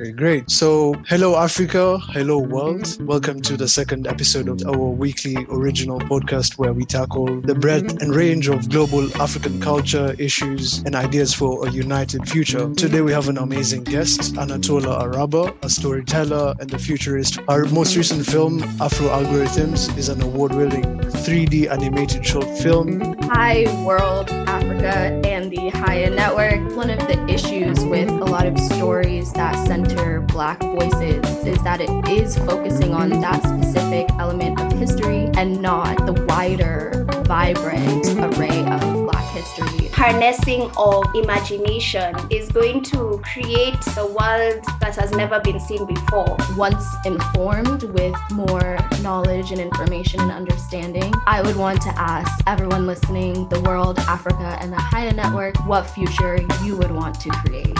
Okay, great. So, hello, Africa. Hello, world. Welcome to the second episode of our weekly original podcast where we tackle the breadth and range of global African culture, issues, and ideas for a united future. Today, we have an amazing guest, Anatola Araba, a storyteller and a futurist. Our most recent film, Afro Algorithms, is an award winning 3D animated short film. Hi, world, Africa, and the HiA Network. One of the issues with lot of stories that center Black voices is that it is focusing on that specific element of history and not the wider, vibrant array of Black history. Harnessing of imagination is going to create a world that has never been seen before. Once informed with more knowledge and information and understanding, I would want to ask everyone listening, the world, Africa, and the HiA Network, what future you would want to create.